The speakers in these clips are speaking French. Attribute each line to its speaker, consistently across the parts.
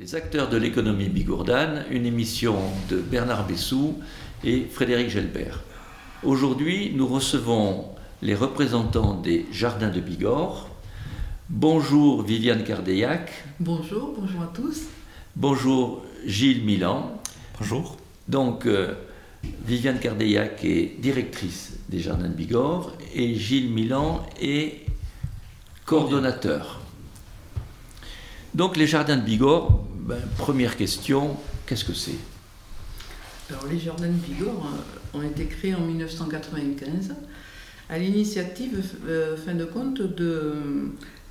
Speaker 1: Les acteurs de l'économie bigourdane, une émission de Bernard Bessou et Frédéric Gelbert. Aujourd'hui, nous recevons les représentants des jardins de Bigorre. Bonjour Viviane Cardeillac.
Speaker 2: Bonjour, bonjour à tous.
Speaker 1: Bonjour Gilles Milan.
Speaker 3: Bonjour.
Speaker 1: Donc, euh, Viviane Cardeillac est directrice des jardins de Bigorre et Gilles Milan est coordonnateur. Donc, les jardins de Bigorre, ben, première question, qu'est-ce que c'est?
Speaker 2: Alors, les jardins de Bigorre euh, ont été créés en 1995 à l'initiative, euh, fin de compte, de,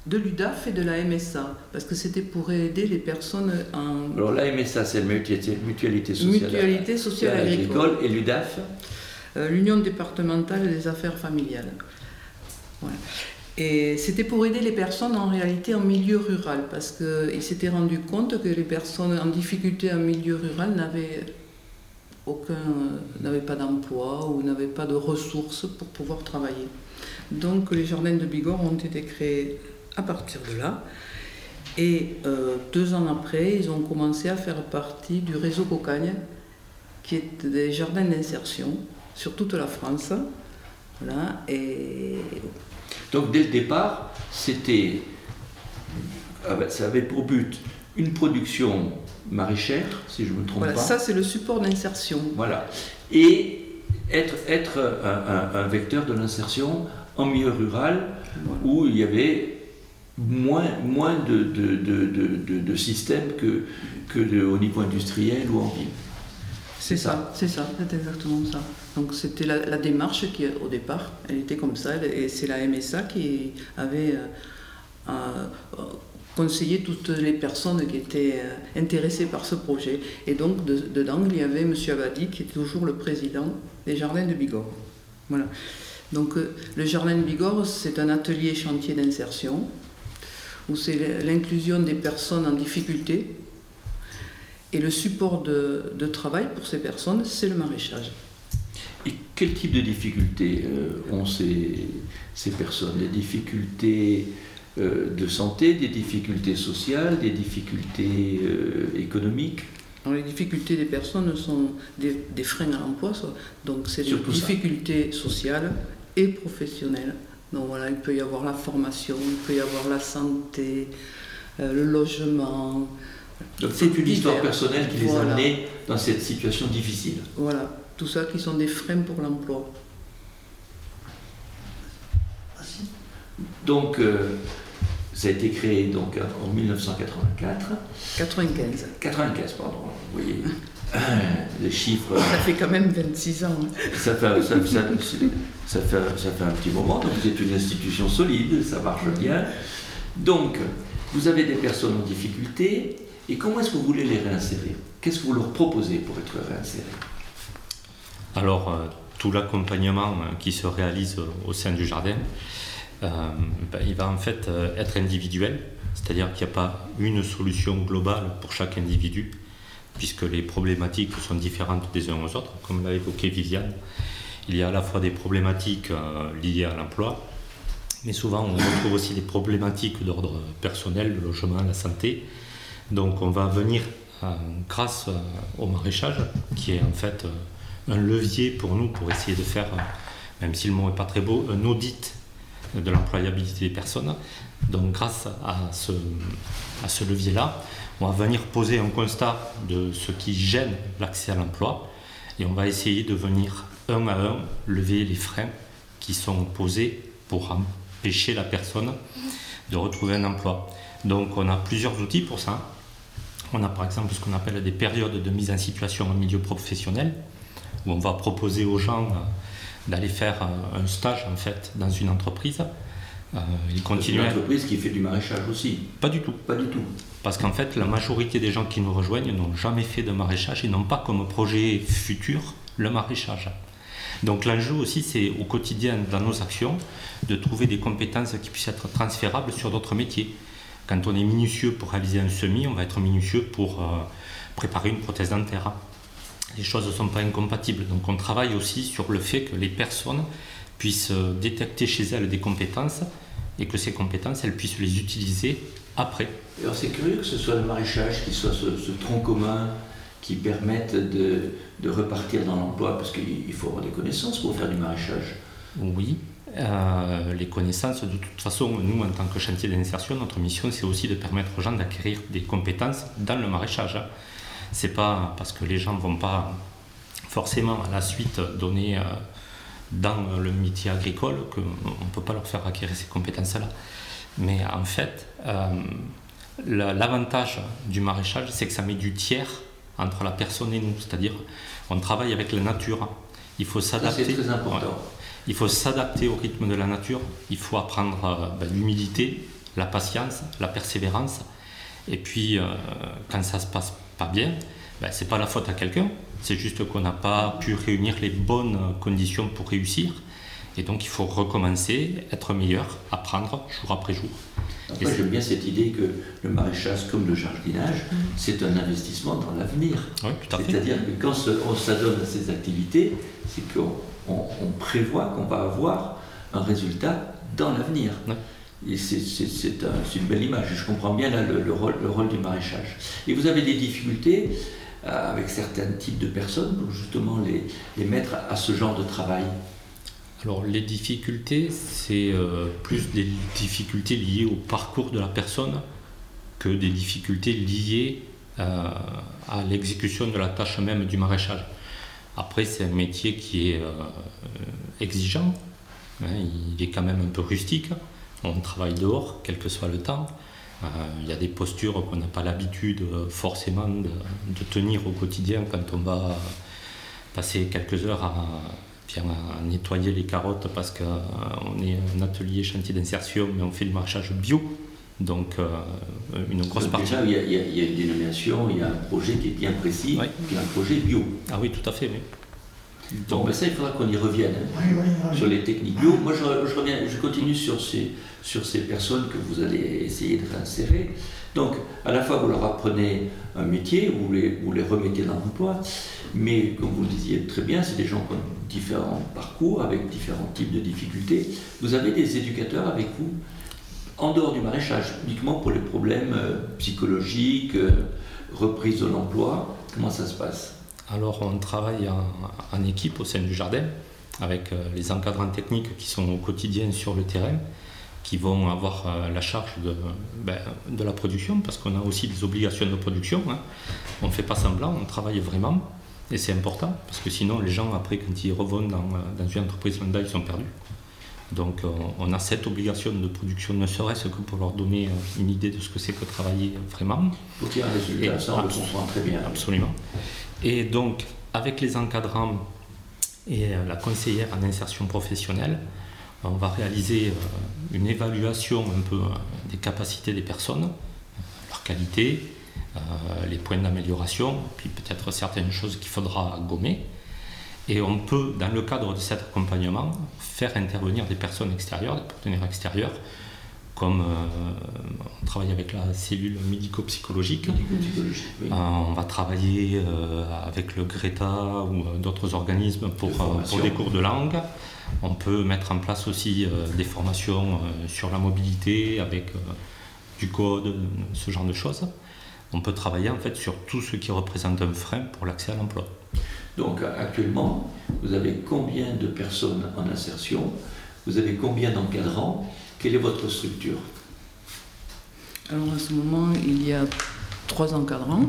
Speaker 2: de l'UDAF et de la MSA, parce que c'était pour aider les personnes en
Speaker 1: Alors, la MSA, c'est la mutualité, mutualité sociale,
Speaker 2: mutualité sociale agricole,
Speaker 1: et l'UDAF
Speaker 2: euh, l'Union départementale des affaires familiales. Voilà. Et c'était pour aider les personnes en réalité en milieu rural, parce qu'ils s'étaient rendus compte que les personnes en difficulté en milieu rural n'avaient aucun, n'avaient pas d'emploi ou n'avaient pas de ressources pour pouvoir travailler. Donc les jardins de Bigorre ont été créés à partir de là. Et euh, deux ans après, ils ont commencé à faire partie du réseau Cocagne, qui est des jardins d'insertion sur toute la France. Voilà, et
Speaker 1: Donc, dès le départ, c'était, ah ben, ça avait pour but une production maraîchère, si je ne me trompe
Speaker 2: voilà,
Speaker 1: pas.
Speaker 2: ça c'est le support d'insertion.
Speaker 1: Voilà. Et être, être un, un- un vecteur de l'insertion en milieu rural
Speaker 2: Voilà.
Speaker 1: où il y avait moins, moins de, de, de, de- de- systèmes que, que au niveau industriel ou en ville.
Speaker 2: C'est ça, c'est ça, c'est exactement ça. Donc c'était la, démarche qui, au départ, elle était comme ça, et c'est la MSA qui avait euh, euh, conseillé toutes les personnes qui étaient euh, intéressées par ce projet. Et donc de- dedans, il y avait M. Abadi, qui est toujours le président des Jardins de Bigorre. Voilà. Donc le Jardin de Bigorre, c'est un atelier chantier d'insertion, où c'est l'inclusion des personnes en difficulté, et le support de, de travail pour ces personnes, c'est le maraîchage.
Speaker 1: Et quel type de difficultés euh, ont ces, ces personnes? Des difficultés euh, de santé, des difficultés sociales, des difficultés euh, économiques?
Speaker 2: Alors, les difficultés des personnes sont des, des freins à l'emploi, donc c'est des
Speaker 1: ça.
Speaker 2: difficultés sociales et professionnelles. Donc voilà, il peut y avoir la formation, il peut y avoir la santé, le logement.
Speaker 1: Donc
Speaker 2: C'est
Speaker 1: une histoire
Speaker 2: divers.
Speaker 1: personnelle qui les a amenés dans cette situation difficile.
Speaker 2: Voilà, tout ça qui sont des freins pour l'emploi.
Speaker 1: Donc, euh, ça a été créé donc, en 1984.
Speaker 2: 95.
Speaker 1: 95, pardon. Vous voyez, les chiffres,
Speaker 2: Ça fait quand même 26 ans.
Speaker 1: ça fait, ça, ça- ça fait, ça fait un petit moment. Donc, vous êtes une institution solide, ça marche bien. Donc, vous avez des personnes en difficulté. Et comment est-ce que vous voulez les réinsérer? Qu'est-ce que vous leur proposez pour être réinsérés?
Speaker 3: Alors, euh, tout l'accompagnement euh, qui se réalise euh, au sein du jardin, ben, il va en fait être individuel, c'est-à-dire qu'il n'y a pas une solution globale pour chaque individu, puisque les problématiques sont différentes des uns aux autres, comme l'a évoqué Viviane. Il y a à la fois des problématiques liées à l'emploi, mais souvent on retrouve aussi des problématiques d'ordre personnel, le logement, la santé. Donc on va venir, euh, grâce euh, au maraîchage, qui est en fait euh, un levier pour nous pour essayer de faire, même si le mot n'est pas très beau, un audit de l'employabilité des personnes. Donc grâce à ce, à ce levier-là, on va venir poser un constat de ce qui gêne l'accès à l'emploi et on va essayer de venir un à un lever les freins qui sont posés pour empêcher la personne de retrouver un emploi. Donc on a plusieurs outils pour ça. On a par exemple ce qu'on appelle des périodes de mise en situation en milieu professionnel, où on va proposer aux gens euh, d'aller faire euh, un stage en fait dans une entreprise. Euh, ils
Speaker 1: une entreprise qui fait du maraîchage aussi.
Speaker 3: Pas du tout.
Speaker 1: Pas du tout.
Speaker 3: Parce qu'en fait, la majorité des gens qui nous rejoignent n'ont jamais fait de maraîchage et n'ont pas comme projet futur le maraîchage. Donc l'enjeu aussi, c'est au quotidien, dans nos actions, de trouver des compétences qui puissent être transférables sur d'autres métiers. Quand on est minutieux pour réaliser un semis, on va être minutieux pour euh, préparer une prothèse dentaire. Les choses ne sont pas incompatibles. Donc on travaille aussi sur le fait que les personnes puissent euh, détecter chez elles des compétences et que ces compétences, elles puissent les utiliser après.
Speaker 1: Alors c'est curieux que ce soit le maraîchage qui soit ce, tronc commun qui permette de, de repartir dans l'emploi, parce qu'il faut avoir des connaissances pour faire du maraîchage.
Speaker 3: Oui, euh, les connaissances, de toute façon, nous, en tant que chantier d'insertion, notre mission, c'est aussi de permettre aux gens d'acquérir des compétences dans le maraîchage. C'est pas parce que les gens ne vont pas forcément à la suite donner euh, dans le métier agricole qu'on ne peut pas leur faire acquérir ces compétences-là. Mais en fait, euh, l'avantage du maraîchage, c'est que ça met du tiers entre la personne et nous. C'est-à-dire, on travaille avec la nature. Il faut s'adapter.
Speaker 1: C'est très important.
Speaker 3: Il faut s'adapter au rythme de la nature. Il faut apprendre euh, ben, l'humilité, la patience, la persévérance. Et puis, euh, quand ça se passe pas bien, ben, c'est pas la faute à quelqu'un. C'est juste qu'on n'a pas pu réunir les bonnes conditions pour réussir. Et donc, il faut recommencer, être meilleur, apprendre jour après jour.
Speaker 1: Moi, j'aime bien cette idée que le maraîchage, comme le jardinage, c'est un investissement dans l'avenir.
Speaker 3: Oui,
Speaker 1: C'est-à-dire que quand on s'adonne à ces activités, c'est qu'on on, prévoit qu'on va avoir un résultat dans l'avenir. Et c'est une belle image. Je comprends bien le, rôle, le, rôle, du maraîchage. Et vous avez des difficultés euh, avec certains types de personnes pour justement les, les mettre à ce genre de travail?
Speaker 3: Alors les difficultés, c'est euh, plus des difficultés liées au parcours de la personne que des difficultés liées euh, à l'exécution de la tâche même du maraîchage. Après, c'est un métier qui est euh, exigeant, hein, il est quand même un peu rustique, on travaille dehors, quel que soit le temps. Il y a des postures qu'on n'a pas l'habitude forcément de, tenir au quotidien quand on va passer quelques heures à, à nettoyer les carottes parce qu'on euh, est un atelier chantier d'insertion, mais on fait du marchage bio. Donc, euh, une grosse partie.
Speaker 1: Déjà, il y, a, une dénomination, il y a un projet qui est bien précis, qui est un projet bio.
Speaker 3: Ah oui, tout à fait, oui.
Speaker 1: Donc, ben ça, il faudra qu'on y revienne hein, sur les techniques bio. Moi, je, reviens, je continue sur ces, sur ces personnes que vous allez essayer de réinsérer. Donc, à la fois, vous leur apprenez un métier, vous les, vous les remettez dans l'emploi, mais comme vous le disiez très bien, c'est des gens qui ont différents parcours, avec différents types de difficultés. Vous avez des éducateurs avec vous en dehors du maraîchage, uniquement pour les problèmes euh, psychologiques, euh, reprise de l'emploi. Comment ça se passe?
Speaker 3: Alors, on travaille en, équipe au sein du jardin, avec euh, les encadrants techniques qui sont au quotidien sur le terrain qui vont avoir la charge de, ben, de la production, parce qu'on a aussi des obligations de production. Hein. On ne fait pas semblant, on travaille vraiment, et c'est important, parce que sinon les gens, après, quand ils euh, dans une entreprise lambda, ils sont perdus. Donc on a cette obligation de production, ne serait-ce que pour leur donner euh, une idée de ce que c'est que travailler vraiment.
Speaker 1: Pour qu'il y ait un résultat, ça on le comprend très bien.
Speaker 3: Absolument. Et donc, avec les encadrants et la conseillère en insertion professionnelle, on va réaliser euh, une évaluation un peu euh, des capacités des personnes, leur qualité, euh, les points d'amélioration, puis peut-être certaines choses qu'il faudra gommer. Et on peut, dans le cadre de cet accompagnement, faire intervenir des personnes extérieures, des partenaires extérieurs, comme on travaille avec la cellule médico-psychologique. on va travailler avec le Greta ou d'autres organismes pour, pour, des cours de langue. On peut mettre en place aussi euh, des formations euh, sur la mobilité avec euh, du code, ce genre de choses. On peut travailler en fait sur tout ce qui représente un frein pour l'accès à l'emploi.
Speaker 1: Donc actuellement, vous avez combien de personnes en insertion? Vous avez combien d'encadrants? Quelle est votre structure?
Speaker 2: Alors en ce moment, il y a trois encadrants.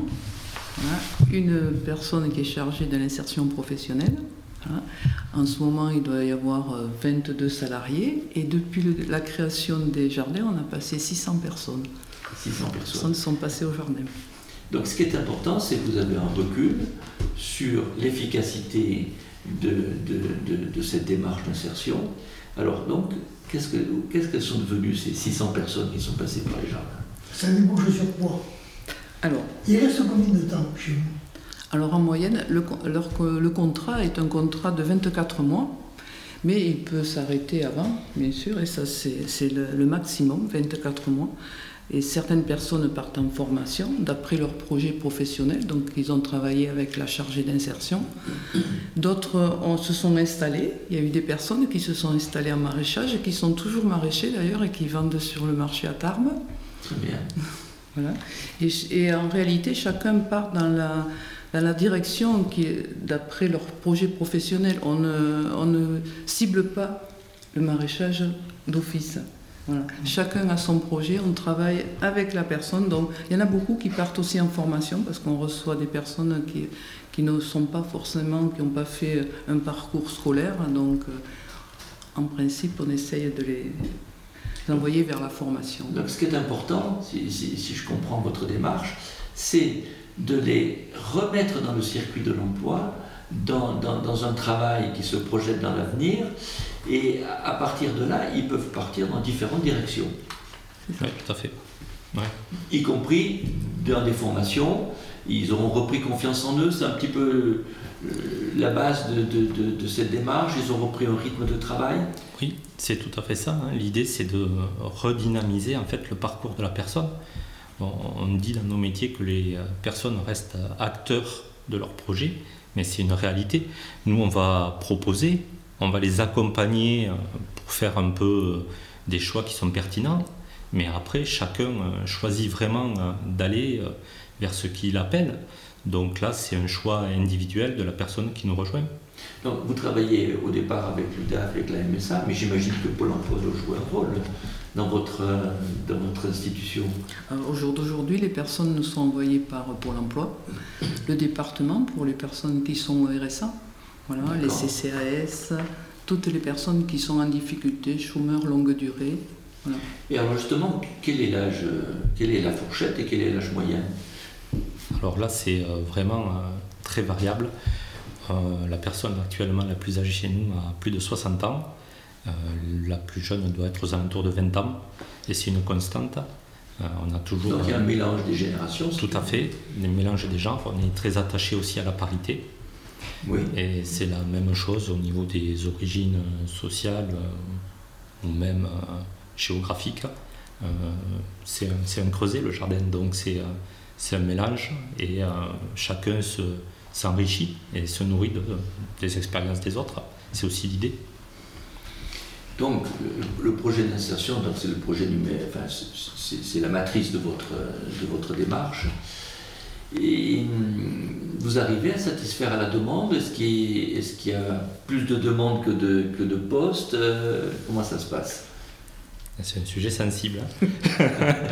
Speaker 2: Une personne qui est chargée de l'insertion professionnelle, en ce moment, il doit y avoir 22 euh, salariés et depuis la création des jardins, on a passé 600 personnes.
Speaker 1: 600 personnes.
Speaker 2: sont passées au jardin.
Speaker 1: Donc ce qui est important, c'est que vous avez un recul sur l'efficacité de, de, cette démarche d'insertion. Alors donc, qu'est-ce qu'elles sont devenues ces 600 personnes qui sont passées par les jardins?
Speaker 4: Ça débouche sur quoi?
Speaker 2: Alors,
Speaker 4: Il reste combien de temps chez vous?
Speaker 2: alors en moyenne, le, le, contrat est un contrat de 24 mois, mais il peut s'arrêter avant, bien sûr, et ça c'est le, maximum, 24 mois. Et certaines personnes partent en formation d'après leur projet professionnel, donc ils ont travaillé avec la chargée d'insertion. D'autres se sont installés, il y a eu des personnes qui se sont installées en maraîchage et qui sont toujours maraîchers d'ailleurs et qui vendent sur le marché à Tarbes.
Speaker 1: Très bien.
Speaker 2: Voilà. Et, et en réalité, chacun part dans la, dans la direction qui est d'après leur projet professionnel. On ne, on ne cible pas le maraîchage d'office. Voilà. Chacun a son projet, on travaille avec la personne. Donc, il y en a beaucoup qui partent aussi en formation parce qu'on reçoit des personnes qui, qui ne sont pas forcément, qui n'ont pas fait un parcours scolaire. Donc, euh, en principe, on essaye de les envoyer vers la formation.
Speaker 1: Donc, ce qui est important, si, si- si je comprends votre démarche, c'est de les remettre dans le circuit de l'emploi, dans, dans- dans un travail qui se projette dans l'avenir, et à partir de là, ils peuvent partir dans différentes directions,
Speaker 3: Oui, tout à fait. Ouais.
Speaker 1: y compris dans des formations. Ils auront repris confiance en eux, c'est un petit peu euh, la base de, de- de- de cette démarche, ils ont repris un rythme de travail.
Speaker 3: Oui, c'est tout à fait ça. hein. L'idée, c'est de redynamiser en fait le parcours de la personne. Bon, on dit dans nos métiers que les euh, personnes restent euh, acteurs de leur projet, mais c'est une réalité. Nous, on va proposer, on va les accompagner euh, pour faire un peu euh, des choix qui sont pertinents, mais après, chacun euh, choisit vraiment d'aller vers ce qu'il appelle. Donc là, c'est un choix individuel de la personne qui nous rejoint.
Speaker 1: Donc vous travaillez au départ avec l'UDAF, avec la MSA, mais j'imagine que Pôle emploi doit jouer un rôle dans votre, dans votre institution.
Speaker 2: Alors, Au jour d'aujourd'hui, les personnes nous sont envoyées par Pôle emploi, le département pour les personnes qui sont au RSA, voilà, les. CCAS, toutes les personnes qui sont en difficulté, chômeurs longue durée. Voilà.
Speaker 1: Et alors justement, quel est l'âge, quelle est la fourchette et quel est l'âge moyen?
Speaker 3: Alors là, c'est euh, vraiment euh, très variable. Euh, la personne actuellement la plus âgée chez nous a plus de 60 ans. La plus jeune doit être aux alentours de 20 ans. Et c'est une constante. On a toujours
Speaker 1: Donc il y a un mélange des générations.
Speaker 3: tout à fait des mélanges des genres. On est très attaché aussi à la parité.
Speaker 1: Oui.
Speaker 3: Et c'est la même chose au niveau des origines euh, sociales euh, ou même euh, géographiques. Euh, c'est un, creuset, le jardin, donc c'est un mélange et chacun se- s'enrichit et se nourrit de- des expériences des autres. C'est aussi l'idée.
Speaker 1: Donc le, projet d'insertion, c'est le projet enfin c'est la matrice de votre, de votre démarche. Et hum, vous arrivez à satisfaire à la demande? Est-ce qu'il y, est qu'il y a plus de demandes que de, que de postes? Euh, Comment ça se passe?
Speaker 3: C'est un sujet sensible. hein.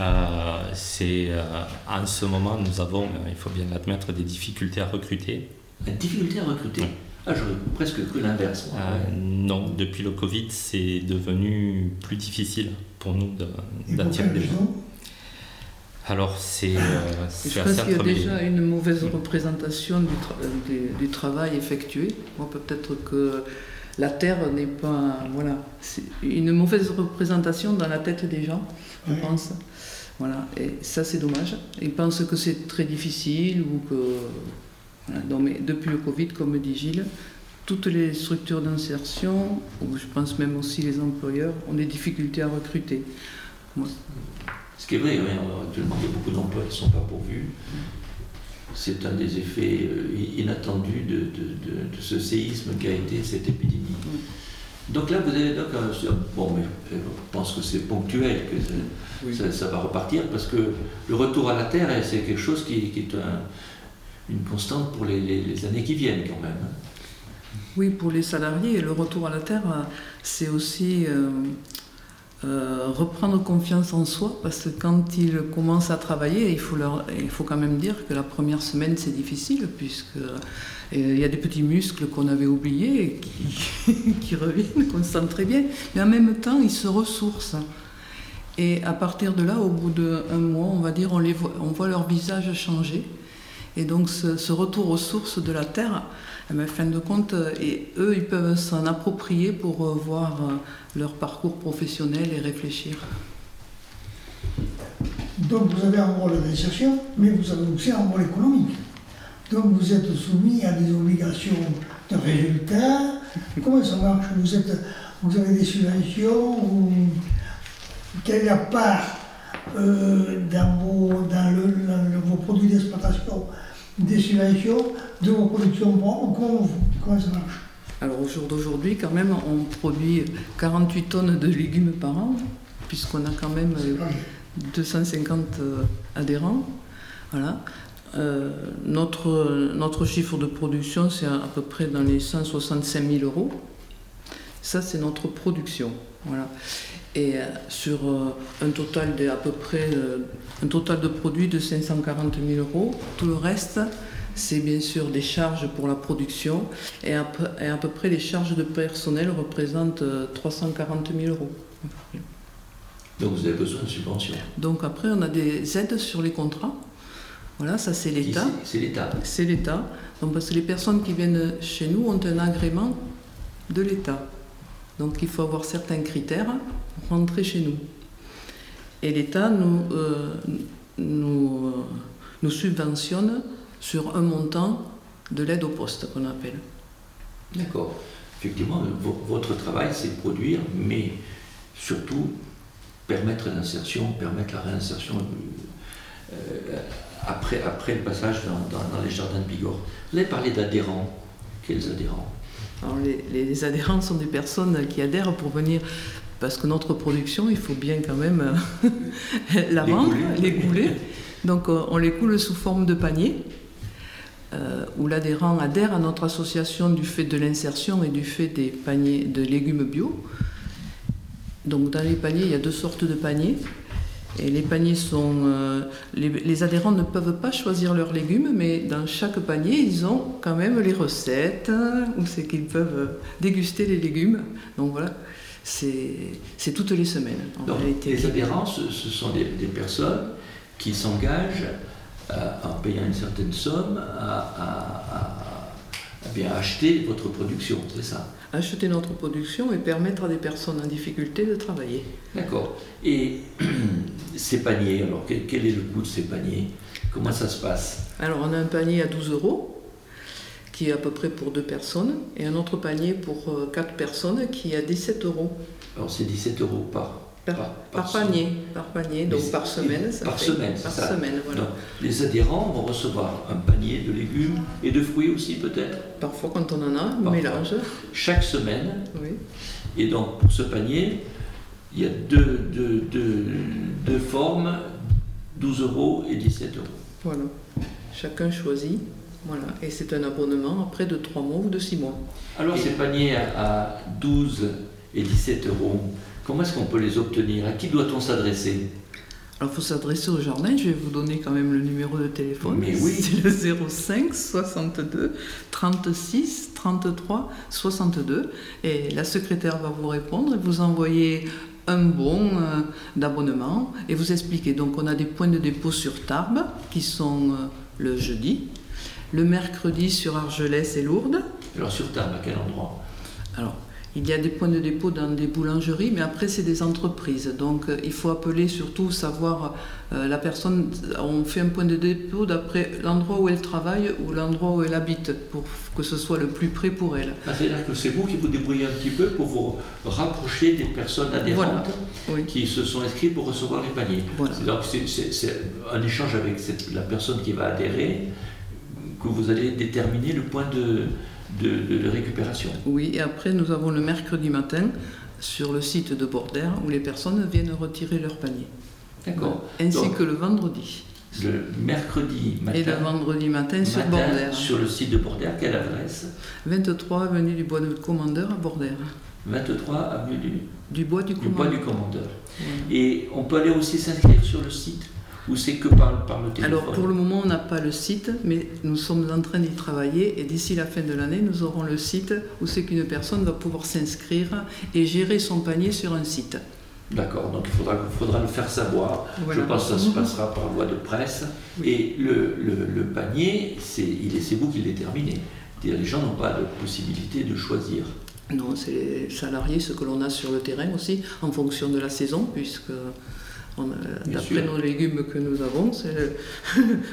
Speaker 3: Euh, c'est euh, en ce moment nous avons, il faut bien l'admettre, des difficultés à recruter.
Speaker 1: La difficulté à recruter? Ah, j'aurais presque cru l'inverse.
Speaker 3: Euh, non, depuis le Covid, c'est devenu plus difficile pour nous d'attirer des gens. Alors, c'est euh,
Speaker 2: Je pense qu'il y a déjà une mauvaise représentation du, tra- du- du travail effectué. Moi, peut-être que la terre n'est pas. Voilà. C'est une mauvaise représentation dans la tête des gens, je pense. Voilà. Et ça, c'est dommage. Ils pensent que c'est très difficile ou que. voilà. Mais depuis le Covid, comme dit Gilles, toutes les structures d'insertion, ou je pense même aussi les employeurs, ont des difficultés à recruter. Moi,
Speaker 1: Ce qui est vrai, oui, actuellement il y a beaucoup d'emplois qui ne sont pas pourvus. C'est un des effets euh, inattendus de, de- de- de ce séisme qu'a été cette épidémie. Donc là, vous avez donc un... Bon, mais je pense que c'est ponctuel, que ça-
Speaker 2: Oui.
Speaker 1: ça, ça va repartir, parce que le retour à la Terre, c'est quelque chose qui, qui est un- une constante pour les, les- les années qui viennent quand même. hein.
Speaker 2: Oui, pour les salariés, le retour à la terre, euh, c'est aussi euh, euh, reprendre confiance en soi, parce que quand ils commencent à travailler, il faut, leur, il faut quand même dire que la première semaine, c'est difficile, puisque euh, il y a des petits muscles qu'on avait oubliés qui, reviennent, qu'on sent très bien, mais en même temps, ils se ressourcent. Et à partir de là, au bout d'un mois, on va dire, on, les voit, on voit leur visage changer. Et donc ce retour aux sources de la terre, eh ben, fin de compte, euh, et eux, ils peuvent s'en approprier pour euh, voir euh, leur parcours professionnel et réfléchir.
Speaker 4: Donc vous avez un rôle d'insertion, mais vous avez aussi un rôle économique. Donc vous êtes soumis à des obligations de résultats. Comment ça marche? Vous, avez des subventions ou quelle est la part dans, vos produits d'exploitation? Des subventions de vos productions Comment, vous- comment ça marche?
Speaker 2: Alors au jour d'aujourd'hui, quand même, on produit 48 tonnes de légumes par an. puisqu'on a quand même euh, 250 euh, adhérents. Voilà. Euh, notre, notre chiffre de production, c'est à peu près dans les 165 000 euros. Ça, c'est notre production. Voilà. Et euh, sur euh, un total de à peu près euh, un total de produits de 540 000 euros, tout le reste, c'est bien sûr des charges pour la production et à, peu- et à peu près les charges de personnel représentent euh, 340 000 euros.
Speaker 1: Donc vous avez besoin de subventions.
Speaker 2: Donc après, on a des aides sur les contrats. Voilà, ça c'est l'État.
Speaker 1: c'est C'est l'État.
Speaker 2: C'est l'État. Donc parce que les personnes qui viennent chez nous ont un agrément de l'État. Donc il faut avoir certains critères pour rentrer chez nous. Et l'État nous, euh, euh, subventionne sur un montant de l'aide au poste qu'on appelle.
Speaker 1: D'accord. Effectivement, vo- votre travail, c'est produire, mais surtout permettre l'insertion, permettre la réinsertion euh, après, le passage dans les jardins de Bigorre. Vous avez parlé d'adhérents. Quels adhérents?
Speaker 2: Alors les, les adhérents sont des personnes qui adhèrent pour venir, parce que notre production, il faut bien quand même euh, la vendre, les couler. Donc euh, on les coule sous forme de panier, euh, où l'adhérent adhère à notre association du fait de l'insertion et du fait des paniers de légumes bio. Donc dans les paniers, il y a deux sortes de paniers. Et les paniers sont. euh, les, les adhérents ne peuvent pas choisir leurs légumes, mais dans chaque panier, ils ont quand même les recettes, euh, où c'est qu'ils peuvent euh, déguster les légumes. Donc voilà, c'est toutes les semaines. En
Speaker 1: Donc,
Speaker 2: réalité.
Speaker 1: les adhérents, ce, ce sont des, des personnes qui s'engagent euh, en payant une certaine somme à, à- à- à bien acheter votre production, c'est ça
Speaker 2: Acheter notre production et permettre à des personnes en difficulté de travailler.
Speaker 1: D'accord. Et ces paniers, alors quel, quel est le coût de ces paniers? Comment ça se passe?
Speaker 2: Alors on a un panier à 12 euros, qui est à peu près pour deux personnes, et un autre panier pour euh, quatre personnes qui est à 17 euros.
Speaker 1: Alors c'est 17 euros par,
Speaker 2: Par,
Speaker 1: Par-
Speaker 2: par
Speaker 1: par
Speaker 2: panier, par panier, donc par semaine. Ça
Speaker 1: par
Speaker 2: fait-
Speaker 1: semaine,
Speaker 2: Par
Speaker 1: ça.
Speaker 2: semaine, voilà.
Speaker 1: Donc, les adhérents vont recevoir un panier de légumes et de fruits aussi peut-être
Speaker 2: Parfois, quand on en a,
Speaker 1: Parfois.
Speaker 2: mélange.
Speaker 1: chaque semaine.
Speaker 2: Oui.
Speaker 1: Et donc pour ce panier, il y a deux, deux- deux- deux formes, 12 euros et 17 euros.
Speaker 2: Voilà. Chacun choisit. Voilà. Et c'est un abonnement après de 3 mois ou de 6 mois.
Speaker 1: Alors
Speaker 2: Et-
Speaker 1: ces paniers à 12 et 17 euros, comment est-ce qu'on peut les obtenir? À qui doit-on s'adresser?
Speaker 2: Alors, il faut s'adresser au jardin. Je vais vous donner quand même le numéro de téléphone.
Speaker 1: Mais oui.
Speaker 2: C'est le 05 62 36 33 62. Et la secrétaire va vous répondre et vous envoyer un bon euh, d'abonnement et vous expliquer. Donc, on a des points de dépôt sur Tarbes qui sont euh, le jeudi, le mercredi sur Argelès et Lourdes.
Speaker 1: Alors sur table, à quel endroit?
Speaker 2: Alors, il y a des points de dépôt dans des boulangeries, mais après, c'est des entreprises. Donc, euh, il faut appeler surtout, savoir euh, la personne. On fait un point de dépôt d'après l'endroit où elle travaille ou l'endroit où elle habite, pour que ce soit le plus près pour elle.
Speaker 1: Ah, C'est-à-dire que c'est vous qui vous débrouillez un petit peu pour vous rapprocher des personnes adhérentes
Speaker 2: Oui.
Speaker 1: qui se sont inscrites pour recevoir les paniers.
Speaker 2: Voilà.
Speaker 1: C'est donc un échange avec cette- la personne qui va adhérer que vous allez déterminer le point de, de- de récupération.
Speaker 2: Oui, et après, nous avons le mercredi matin sur le site de Bordère où les personnes viennent retirer leur panier.
Speaker 1: D'accord.
Speaker 2: Ainsi
Speaker 1: Donc,
Speaker 2: que le vendredi.
Speaker 1: Le mercredi matin,
Speaker 2: Et le vendredi matin sur Bordère.
Speaker 1: sur le site de Bordère, quelle adresse?
Speaker 2: 23 avenue du Bois du Commandeur à Bordère.
Speaker 1: 23 avenue du,
Speaker 2: Du Bois du
Speaker 1: du Bois
Speaker 2: Commandeur.
Speaker 1: du Commandeur.
Speaker 2: Voilà.
Speaker 1: Et on peut aller aussi s'inscrire sur le site ou c'est que par, par le téléphone
Speaker 2: Alors pour le moment, on n'a pas le site, mais nous sommes en train d'y travailler et d'ici la fin de l'année, nous aurons le site où c'est qu'une personne va pouvoir s'inscrire et gérer son panier sur un site.
Speaker 1: D'accord, donc il faudra, faudra le faire savoir.
Speaker 2: Voilà.
Speaker 1: Je pense que ça se passera par voie de presse. Et le, le- le panier, c'est est- c'est vous qui le déterminez. Les gens n'ont pas de possibilité de choisir.
Speaker 2: Non, c'est les salariés, ce que l'on a sur le terrain aussi, en fonction de la saison, puisque on a-
Speaker 1: Bien
Speaker 2: d'après
Speaker 1: sûr.
Speaker 2: nos légumes que nous avons, c'est le,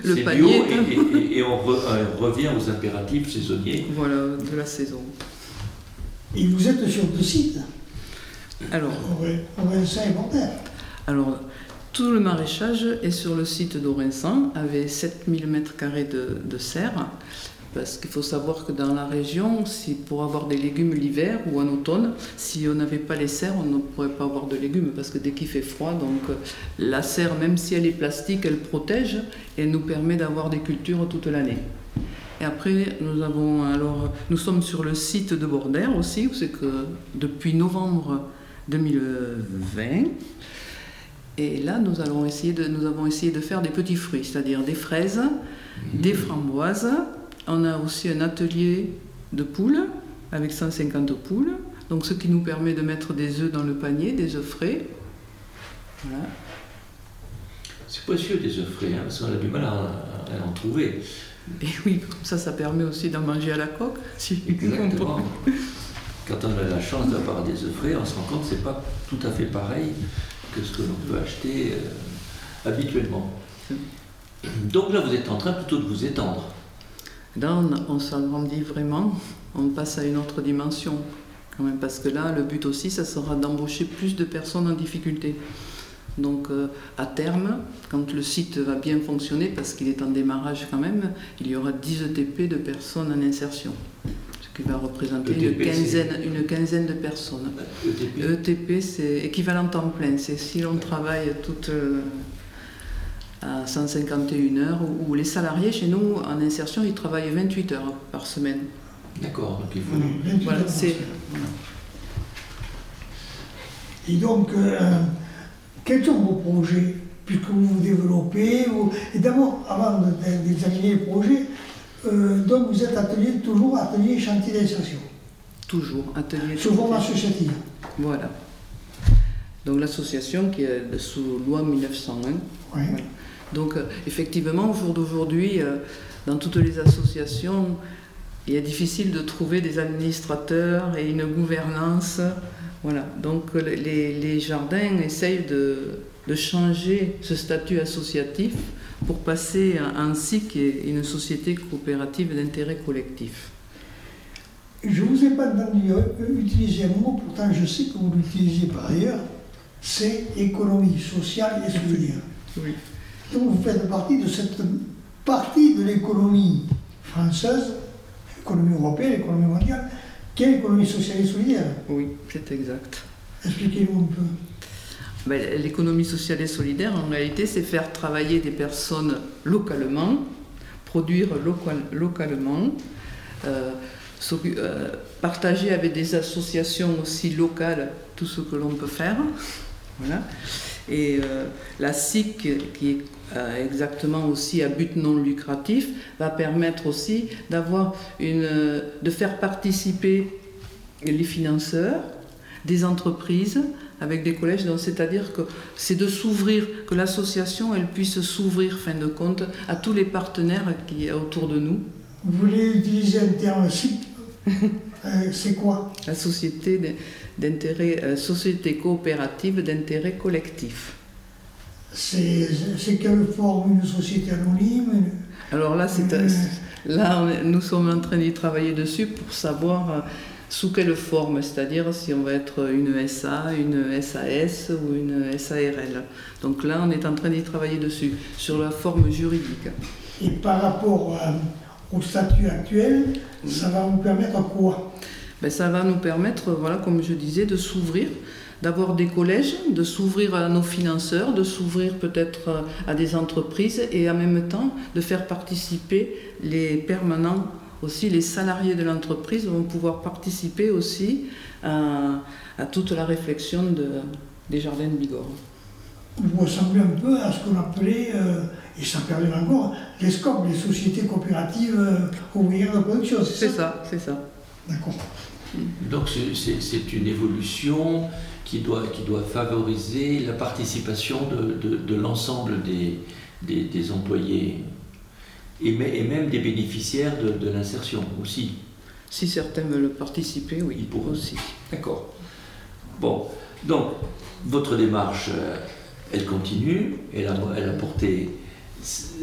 Speaker 2: le
Speaker 1: C'est
Speaker 2: panier
Speaker 1: bio et, et- et- et on re- euh, revient aux impératifs saisonniers.
Speaker 2: voilà, de la saison.
Speaker 4: Et vous êtes sur deux sites,
Speaker 2: Alors,
Speaker 4: et.
Speaker 2: Alors, tout le maraîchage est sur le site d'Orinsan, avec 7000 m2 de, de serre. Parce qu'il faut savoir que dans la région, si pour avoir des légumes l'hiver ou en automne, si on n'avait pas les serres, on ne pourrait pas avoir de légumes parce que dès qu'il fait froid, donc euh, la serre, même si elle est plastique, elle protège et elle nous permet d'avoir des cultures toute l'année. Et après, nous avons alors, nous sommes sur le site de Bordère aussi, c'est que depuis novembre 2020, et là, nous, allons essayer de, nous avons essayé de faire des petits fruits, c'est-à-dire des fraises, des framboises. On a aussi un atelier de poules avec 150 poules, donc ce qui nous permet de mettre des œufs dans le panier, des œufs frais. Voilà.
Speaker 1: C'est précieux des œufs frais, hein, parce qu'on a du mal à, à en trouver.
Speaker 2: Et oui, comme ça, ça permet aussi d'en manger à la coque. Si
Speaker 1: Exactement. Quand on a la chance d'avoir des œufs frais, on se rend compte que ce n'est pas tout à fait pareil que ce que l'on peut acheter euh, habituellement. Donc là, vous êtes en train plutôt de vous étendre.
Speaker 2: Là, on, on s'agrandit vraiment, on passe à une autre dimension. Quand même, parce que là, le but aussi, ça sera d'embaucher plus de personnes en difficulté. Donc euh, à terme, quand le site va bien fonctionner, parce qu'il est en démarrage quand même, il y aura 10 ETP de personnes en insertion. Ce qui va représenter une,
Speaker 1: ETP, c'est-
Speaker 2: quinzaine, une quinzaine de personnes.
Speaker 1: ETP.
Speaker 2: ETP, c'est équivalent temps plein. C'est si l'on travaille toute euh, à 151 heures, ou les salariés chez nous en insertion, ils travaillent 28 heures par semaine.
Speaker 1: D'accord, donc il faut.
Speaker 4: Voilà, 28
Speaker 2: Voilà,
Speaker 4: heures par
Speaker 2: c'est-.
Speaker 4: Et donc, euh, quels sont vos projets Puisque vous vous développez, vous- et d'abord, avant de- de- d'examiner les projets, euh, donc vous êtes atelier, toujours atelier chantier d'insertion,
Speaker 2: Toujours atelier.
Speaker 4: sous forme associative.
Speaker 2: Voilà. Donc l'association qui est sous loi 1901.
Speaker 4: Oui.
Speaker 2: Donc euh, effectivement, au jour d'aujourd'hui, euh, dans toutes les associations, il est difficile de trouver des administrateurs et une gouvernance. Voilà. Donc euh, les, les jardins essayent de, de changer ce statut associatif pour passer à un SIC est une société coopérative d'intérêt collectif.
Speaker 4: Je ne vous ai pas entendu euh, utiliser un mot, pourtant je sais que vous l'utilisez par ailleurs, c'est économie sociale et solidaire.
Speaker 2: Oui.
Speaker 4: Donc vous faites partie de cette partie de l'économie française, l'économie européenne, l'économie mondiale, qui est l'économie sociale et solidaire.
Speaker 2: Oui, c'est exact.
Speaker 4: Expliquez-nous un peu.
Speaker 2: Ben, L'économie sociale et solidaire, en réalité, c'est faire travailler des personnes localement, produire local- localement, euh, euh, partager avec des associations aussi locales tout ce que l'on peut faire. Et euh, la SIC, qui est euh, exactement aussi à but non lucratif, va permettre aussi d'avoir une, euh, de faire participer les financeurs, des entreprises avec des collèges. Donc, c'est-à-dire que c'est de s'ouvrir, que l'association elle puisse s'ouvrir, fin de compte, à tous les partenaires qui est autour de nous.
Speaker 4: Vous voulez utiliser un terme SIC? C'est quoi
Speaker 2: La société d'intérêt, euh, société coopérative d'intérêt collectif.
Speaker 4: C'est quelle forme Une société anonyme
Speaker 2: Alors là, c'est
Speaker 4: Euh,
Speaker 2: là, nous sommes en train d'y travailler dessus pour savoir euh, sous quelle forme, c'est-à-dire si on va être une SA, une SAS ou une SARL. Donc là, on est en train d'y travailler dessus, sur la forme juridique.
Speaker 4: Et par rapport euh, au statut actuel, ça va vous permettre quoi?
Speaker 2: Ben, ça va nous permettre, voilà, comme je disais, de s'ouvrir, d'avoir des collèges, de s'ouvrir à nos financeurs, de s'ouvrir peut-être euh, à des entreprises et en même temps de faire participer les permanents, aussi les salariés de l'entreprise vont pouvoir participer aussi à, à toute la réflexion de- des jardins de Bigorre.
Speaker 4: Vous ressemblez un peu à ce qu'on appelait, euh, et ça perdure encore, les SCOP, les sociétés coopératives euh, ouvrières de production, c'est
Speaker 2: C'est
Speaker 4: ça
Speaker 2: c'est ça.
Speaker 4: D'accord.
Speaker 1: Donc c'est- c'est c'est une évolution qui doit, qui doit favoriser la participation de, de- de l'ensemble des, des, des employés et, et même des bénéficiaires de, de l'insertion aussi.
Speaker 2: Si certains veulent participer, oui,
Speaker 1: Ils pourront.
Speaker 2: aussi.
Speaker 1: D'accord. Bon, donc votre démarche, euh, elle continue, elle a, elle a porté,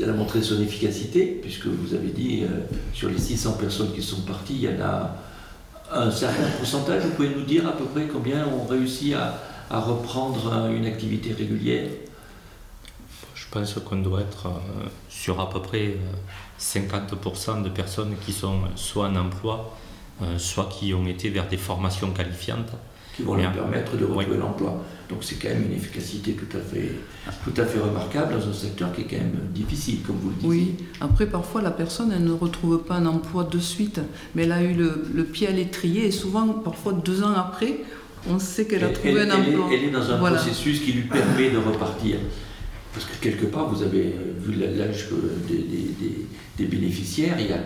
Speaker 1: elle a montré son efficacité, puisque vous avez dit euh, sur les 600 personnes qui sont parties, il y en a un certain pourcentage. Vous pouvez nous dire à peu près combien ont réussi à, reprendre euh, une activité régulière?
Speaker 3: Je pense qu'on doit être euh, sur à peu près euh, 50% de personnes qui sont soit en emploi, soit qui ont été vers des formations qualifiantes.
Speaker 1: Qui vont leur
Speaker 3: Bien.
Speaker 1: permettre de retrouver
Speaker 3: Oui.
Speaker 1: l'emploi. Donc c'est quand même une efficacité tout à fait, tout à fait remarquable dans un secteur qui est quand même difficile, comme vous le disiez.
Speaker 2: Oui, après parfois la personne elle ne retrouve pas un emploi de suite, mais elle a eu le, le pied à l'étrier et souvent, parfois deux ans après, on sait qu'elle a
Speaker 1: Elle-
Speaker 2: trouvé
Speaker 1: elle,
Speaker 2: un
Speaker 1: elle est-
Speaker 2: emploi.
Speaker 1: elle est dans un
Speaker 2: Voilà.
Speaker 1: processus qui lui permet de repartir. Parce que quelque part, vous avez vu l'âge des, des- des- des bénéficiaires, il y, a,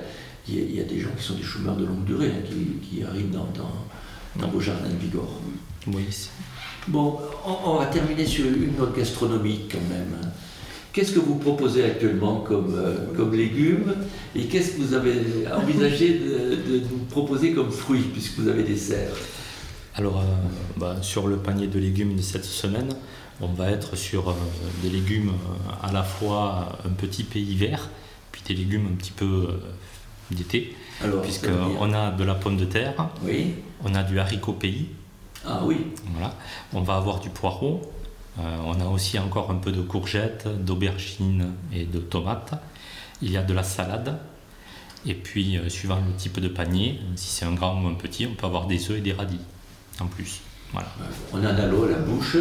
Speaker 1: il, y a, il y a des gens qui sont des chômeurs de longue durée, hein, qui, qui arrivent dans, dans, dans vos jardins de Bigorre.
Speaker 3: Oui,
Speaker 1: Bon, on, on va terminer sur une note gastronomique quand même. Qu'est-ce que vous proposez actuellement comme, euh, comme légumes et qu'est-ce que vous avez envisagé de, de nous proposer comme fruits puisque vous avez des serres?
Speaker 3: Alors, euh, bah, sur le panier de légumes de cette semaine, on va être sur euh, des légumes à la fois un petit peu hiver, puis des légumes un petit peu d'été, puisqu'on a de la pomme de terre,
Speaker 1: Oui.
Speaker 3: on a du haricot pays,
Speaker 1: Ah oui.
Speaker 3: voilà. on va avoir du poireau, euh, on a aussi encore un peu de courgettes, d'aubergines et de tomates, il y a de la salade, et puis euh, suivant le type de panier, si c'est un grand ou un petit, on peut avoir des œufs et des radis en plus. Voilà.
Speaker 1: On en a l'eau à la bouche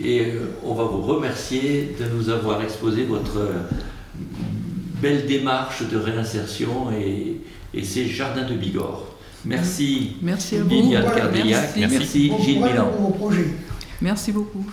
Speaker 1: et euh, on va vous remercier de nous avoir exposé votre euh, belle démarche de réinsertion et, et ces jardins de Bigorre. Merci
Speaker 2: Merci à vous.
Speaker 1: Cardeillac,
Speaker 2: merci.
Speaker 1: merci,
Speaker 4: Bon
Speaker 1: Gilles Milan.
Speaker 2: Merci beaucoup.